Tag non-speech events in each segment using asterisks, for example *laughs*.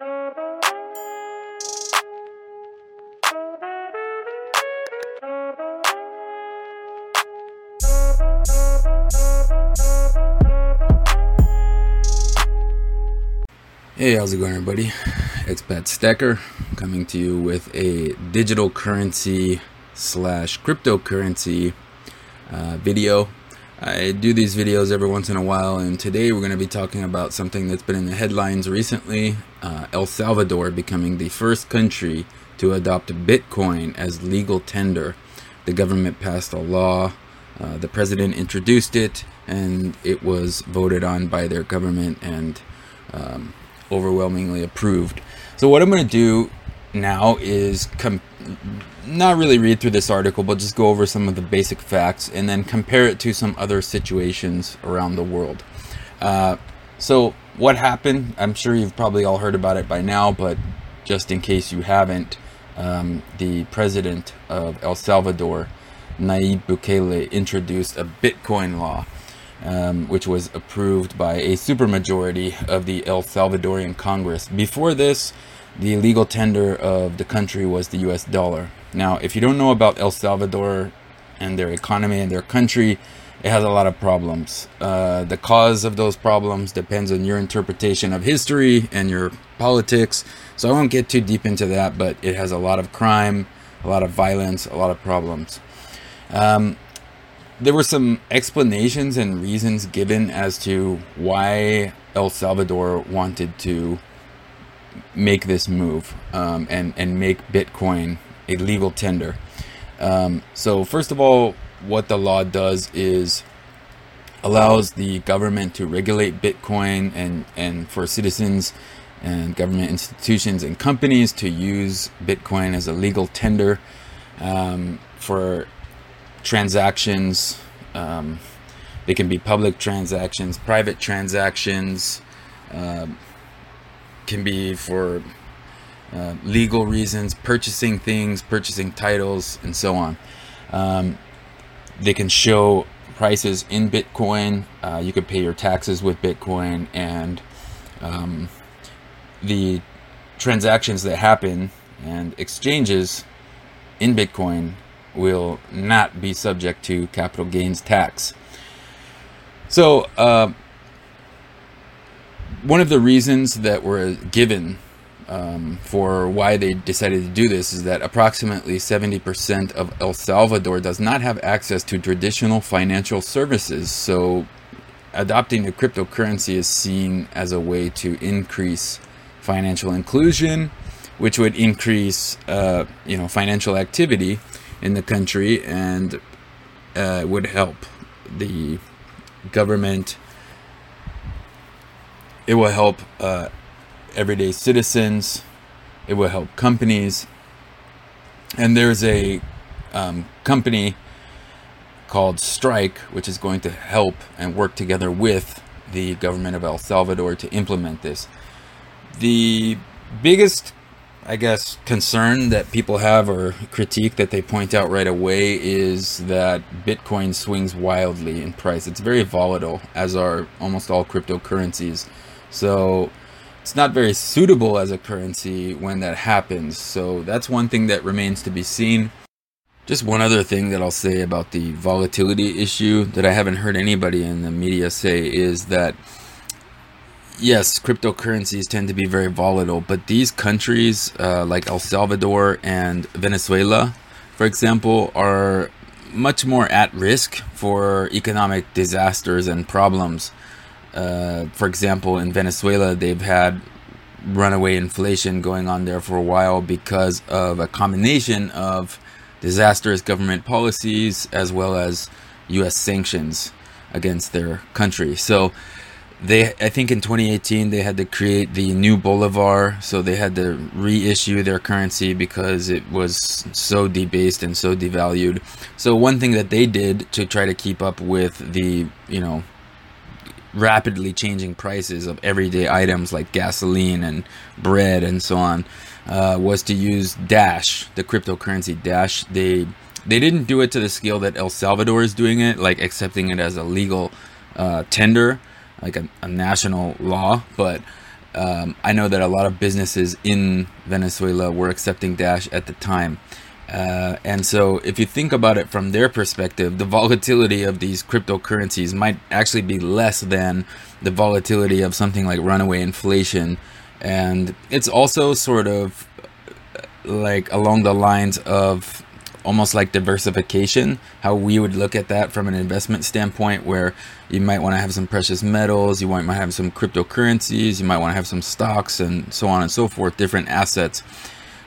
Hey, how's it going, everybody? Expat Stacker coming to you with a digital currency slash cryptocurrency uh, video. I do these videos every once in a while, and today we're going to be talking about something that's been in the headlines recently uh, El Salvador becoming the first country to adopt Bitcoin as legal tender. The government passed a law, uh, the president introduced it, and it was voted on by their government and um, overwhelmingly approved. So what I'm going to do now is com- not really read through this article, but just go over some of the basic facts and then compare it to some other situations around the world. Uh, so what happened? I'm sure you've probably all heard about it by now, but just in case you haven't, um, the president of El Salvador, Nayib Bukele, introduced a Bitcoin law um, which was approved by a supermajority of the El Salvadorian Congress. Before this, the legal tender of the country was the US dollar. Now, if you don't know about El Salvador and their economy and their country, it has a lot of problems. Uh, the cause of those problems depends on your interpretation of history and your politics. So I won't get too deep into that, but it has a lot of crime, a lot of violence, a lot of problems. Um, there were some explanations and reasons given as to why El Salvador wanted to make this move um, and and make Bitcoin a legal tender. Um, so first of all, what the law does is allows the government to regulate Bitcoin and and for citizens and government institutions and companies to use Bitcoin as a legal tender um, for transactions. Um, they can be public transactions, private transactions, uh, can be for uh, legal reasons, purchasing things, purchasing titles, and so on. Um, they can show prices in Bitcoin. Uh, you can pay your taxes with Bitcoin, and um, the transactions that happen and exchanges in Bitcoin will not be subject to capital gains tax. So, uh, one of the reasons that were given um, for why they decided to do this is that approximately 70% of El Salvador does not have access to traditional financial services. So, adopting a cryptocurrency is seen as a way to increase financial inclusion, which would increase, uh, you know, financial activity in the country and uh, would help the government. It will help uh, everyday citizens. It will help companies. And there's a um, company called Strike, which is going to help and work together with the government of El Salvador to implement this. The biggest I guess, concern that people have or critique that they point out right away is that Bitcoin swings wildly in price. It's very volatile, as are almost all cryptocurrencies. So it's not very suitable as a currency when that happens. So that's one thing that remains to be seen. Just one other thing that I'll say about the volatility issue that I haven't heard anybody in the media say is that yes, cryptocurrencies tend to be very volatile, but these countries uh, like El Salvador and Venezuela, for example, are much more at risk for economic disasters and problems. Uh, for example, in Venezuela, they've had runaway inflation going on there for a while because of a combination of disastrous government policies as well as U.S. sanctions against their country. So, they I think in 2018 they had to create the new bolivar, so they had to reissue their currency because it was so debased and so devalued. So one thing that they did to try to keep up with the you know rapidly changing prices of everyday items like gasoline and bread and so on uh, was to use Dash, the cryptocurrency Dash. They they didn't do it to the scale that El Salvador is doing it, like accepting it as a legal uh, tender like a, a national law, but Um, I know that a lot of businesses in Venezuela were accepting Dash at the time. Uh, and so, if you think about it from their perspective, the volatility of these cryptocurrencies might actually be less than the volatility of something like runaway inflation. And it's also sort of uh, like along the lines of almost like diversification, how we would look at that from an investment standpoint, where you might want to have some precious metals, you might have some cryptocurrencies, you might want to have some stocks, and so on and so forth, different assets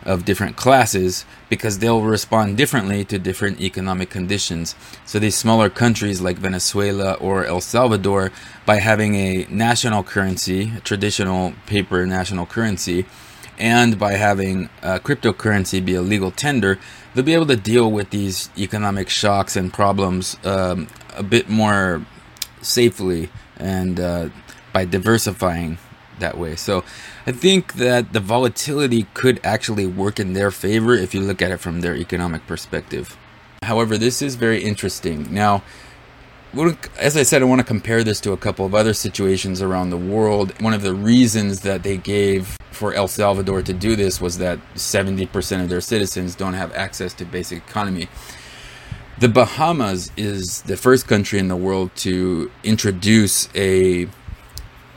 of different classes because they'll respond differently to different economic conditions. So these smaller countries like Venezuela or El Salvador, by having a national currency, a traditional paper national currency, and by having a cryptocurrency be a legal tender, they'll be able to deal with these economic shocks and problems um, a bit more safely and uh, by diversifying that way. So I think that the volatility could actually work in their favor if you look at it from their economic perspective. However, this is very interesting. Now, as I said, I want to compare this to a couple of other situations around the world. One of the reasons that they gave for El Salvador to do this was that 70% of their citizens don't have access to basic economy. The Bahamas is the first country in the world to introduce a,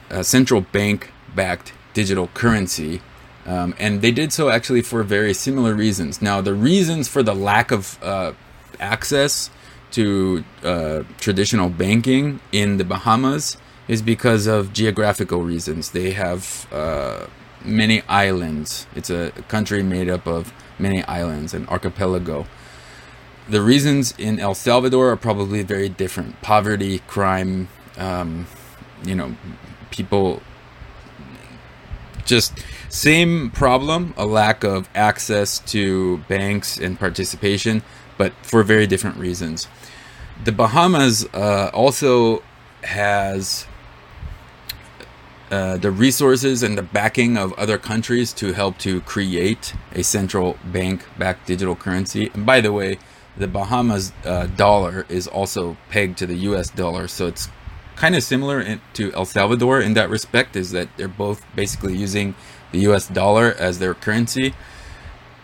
a central bank backed digital currency. Um, and they did so actually for very similar reasons. Now, the reasons for the lack of uh, access to uh, traditional banking in the Bahamas is because of geographical reasons. They have uh, many islands. It's a country made up of many islands, an archipelago. The reasons in El Salvador are probably very different poverty, crime, um, you know, people just same problem, a lack of access to banks and participation, but for very different reasons. The Bahamas uh, also has uh, the resources and the backing of other countries to help to create a central bank backed digital currency. And by the way, the Bahamas uh, dollar is also pegged to the US dollar, so it's kind of similar in, to El Salvador in that respect is that they're both basically using the US dollar as their currency.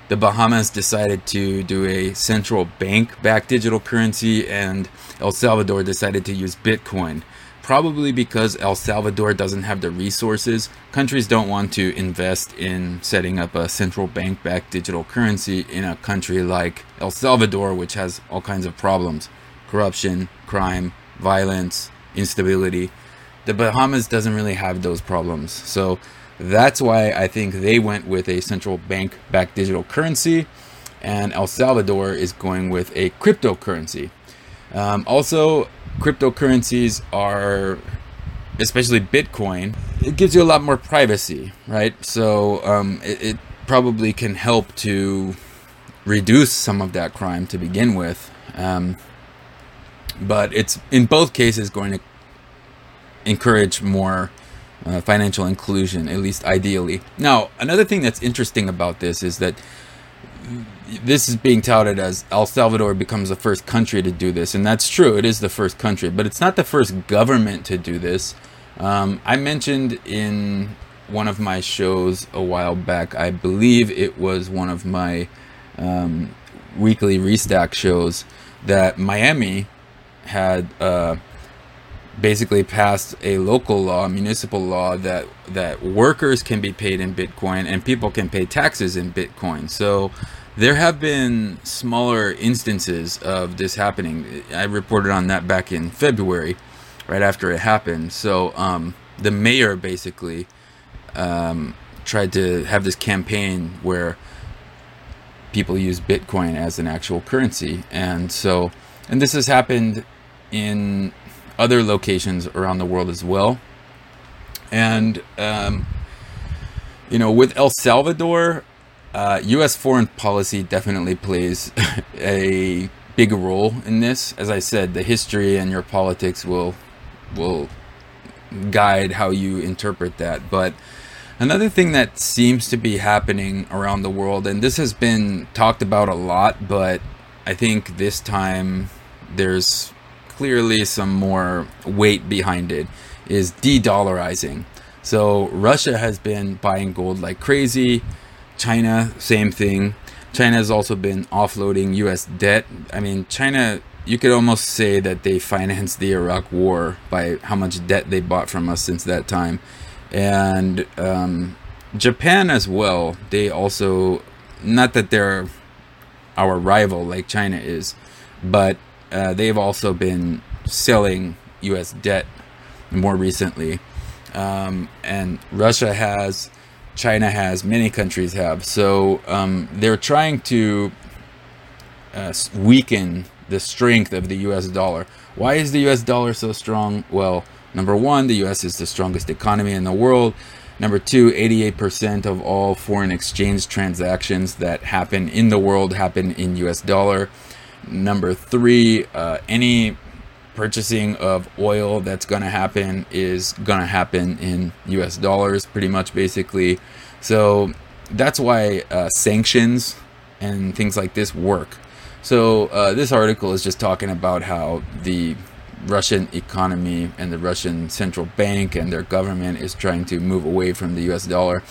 The Bahamas decided to do a central bank backed digital currency, and El Salvador decided to use Bitcoin. Probably because El Salvador doesn't have the resources, countries don't want to invest in setting up a central bank backed digital currency in a country like El Salvador, which has all kinds of problems corruption, crime, violence, instability. The Bahamas doesn't really have those problems. So that's why I think they went with a central bank backed digital currency, and El Salvador is going with a cryptocurrency. Um, also, cryptocurrencies are, especially Bitcoin, it gives you a lot more privacy, right? So um, it, it probably can help to reduce some of that crime to begin with. Um, but it's in both cases going to encourage more uh, financial inclusion, at least ideally. Now, another thing that's interesting about this is that this is being touted as El Salvador becomes the first country to do this, and that's true. It is the first country, but it's not the first government to do this. Um, I mentioned in one of my shows a while back, I believe it was one of my um, weekly restack shows, that Miami had uh, basically passed a local law, municipal law that that workers can be paid in Bitcoin and people can pay taxes in Bitcoin. So there have been smaller instances of this happening. I reported on that back in February, right after it happened. So um, the mayor basically um, tried to have this campaign where people use Bitcoin as an actual currency, and so and this has happened in other locations around the world as well. And, um, you know, with El Salvador, uh, U.S. foreign policy definitely plays *laughs* a big role in this. As I said, the history and your politics will will guide how you interpret that. But another thing that seems to be happening around the world, and this has been talked about a lot, but I think this time there's clearly some more weight behind it is de-dollarizing. So Russia has been buying gold like crazy. China, same thing. China has also been offloading U.S. debt. I mean, China, you could almost say that they financed the Iraq War by how much debt they bought from us since that time. And um, Japan as well, they also, not that they're our rival like China is, but uh, they've also been selling U.S. debt more recently. Um, and Russia has, China has, many countries have. So um, they're trying to uh, weaken the strength of the US dollar. Why is the US dollar so strong? Well, number one, the US is the strongest economy in the world. Number two, 88% of all foreign exchange transactions that happen in the world happen in US dollar. Number three, uh, any purchasing of oil that's going to happen is going to happen in US dollars, pretty much basically. So that's why uh, sanctions and things like this work. So uh, this article is just talking about how the Russian economy and the Russian central bank and their government is trying to move away from the US dollar.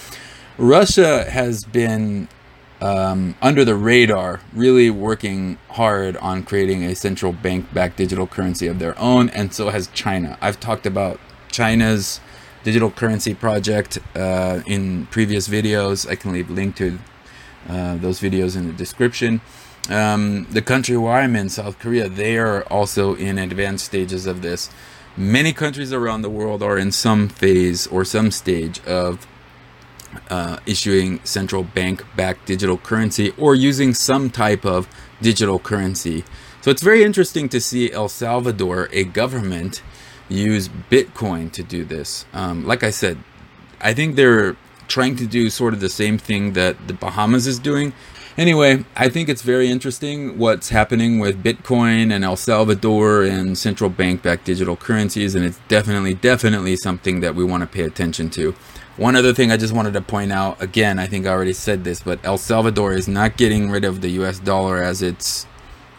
Russia has been um, under the radar, really working hard on creating a central bank backed digital currency of their own, and so has China. I've talked about China's digital currency project uh, in previous videos. I can leave a link to uh, those videos in the description. Um, the country where I'm in, South Korea, they are also in advanced stages of this. Many countries around the world are in some phase or some stage of uh, issuing central bank backed digital currency or using some type of digital currency. So it's very interesting to see El Salvador, a government, use Bitcoin to do this. Um, like I said, I think they're trying to do sort of the same thing that the Bahamas is doing. Anyway, I think it's very interesting what's happening with Bitcoin and El Salvador and central bank backed digital currencies, and it's definitely, definitely something that we want to pay attention to. One other thing I just wanted to point out again, I think I already said this, but El Salvador is not getting rid of the US dollar as its,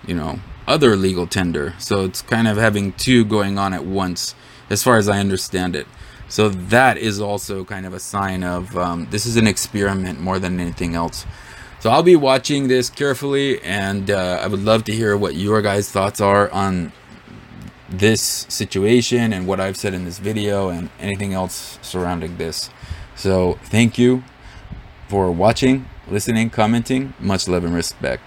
you know, other legal tender. So it's kind of having two going on at once, as far as I understand it. So that is also kind of a sign of um, this is an experiment more than anything else. So I'll be watching this carefully, and uh, I would love to hear what your guys' thoughts are on this situation and what I've said in this video and anything else surrounding this. So thank you for watching, listening, commenting. Much love and respect.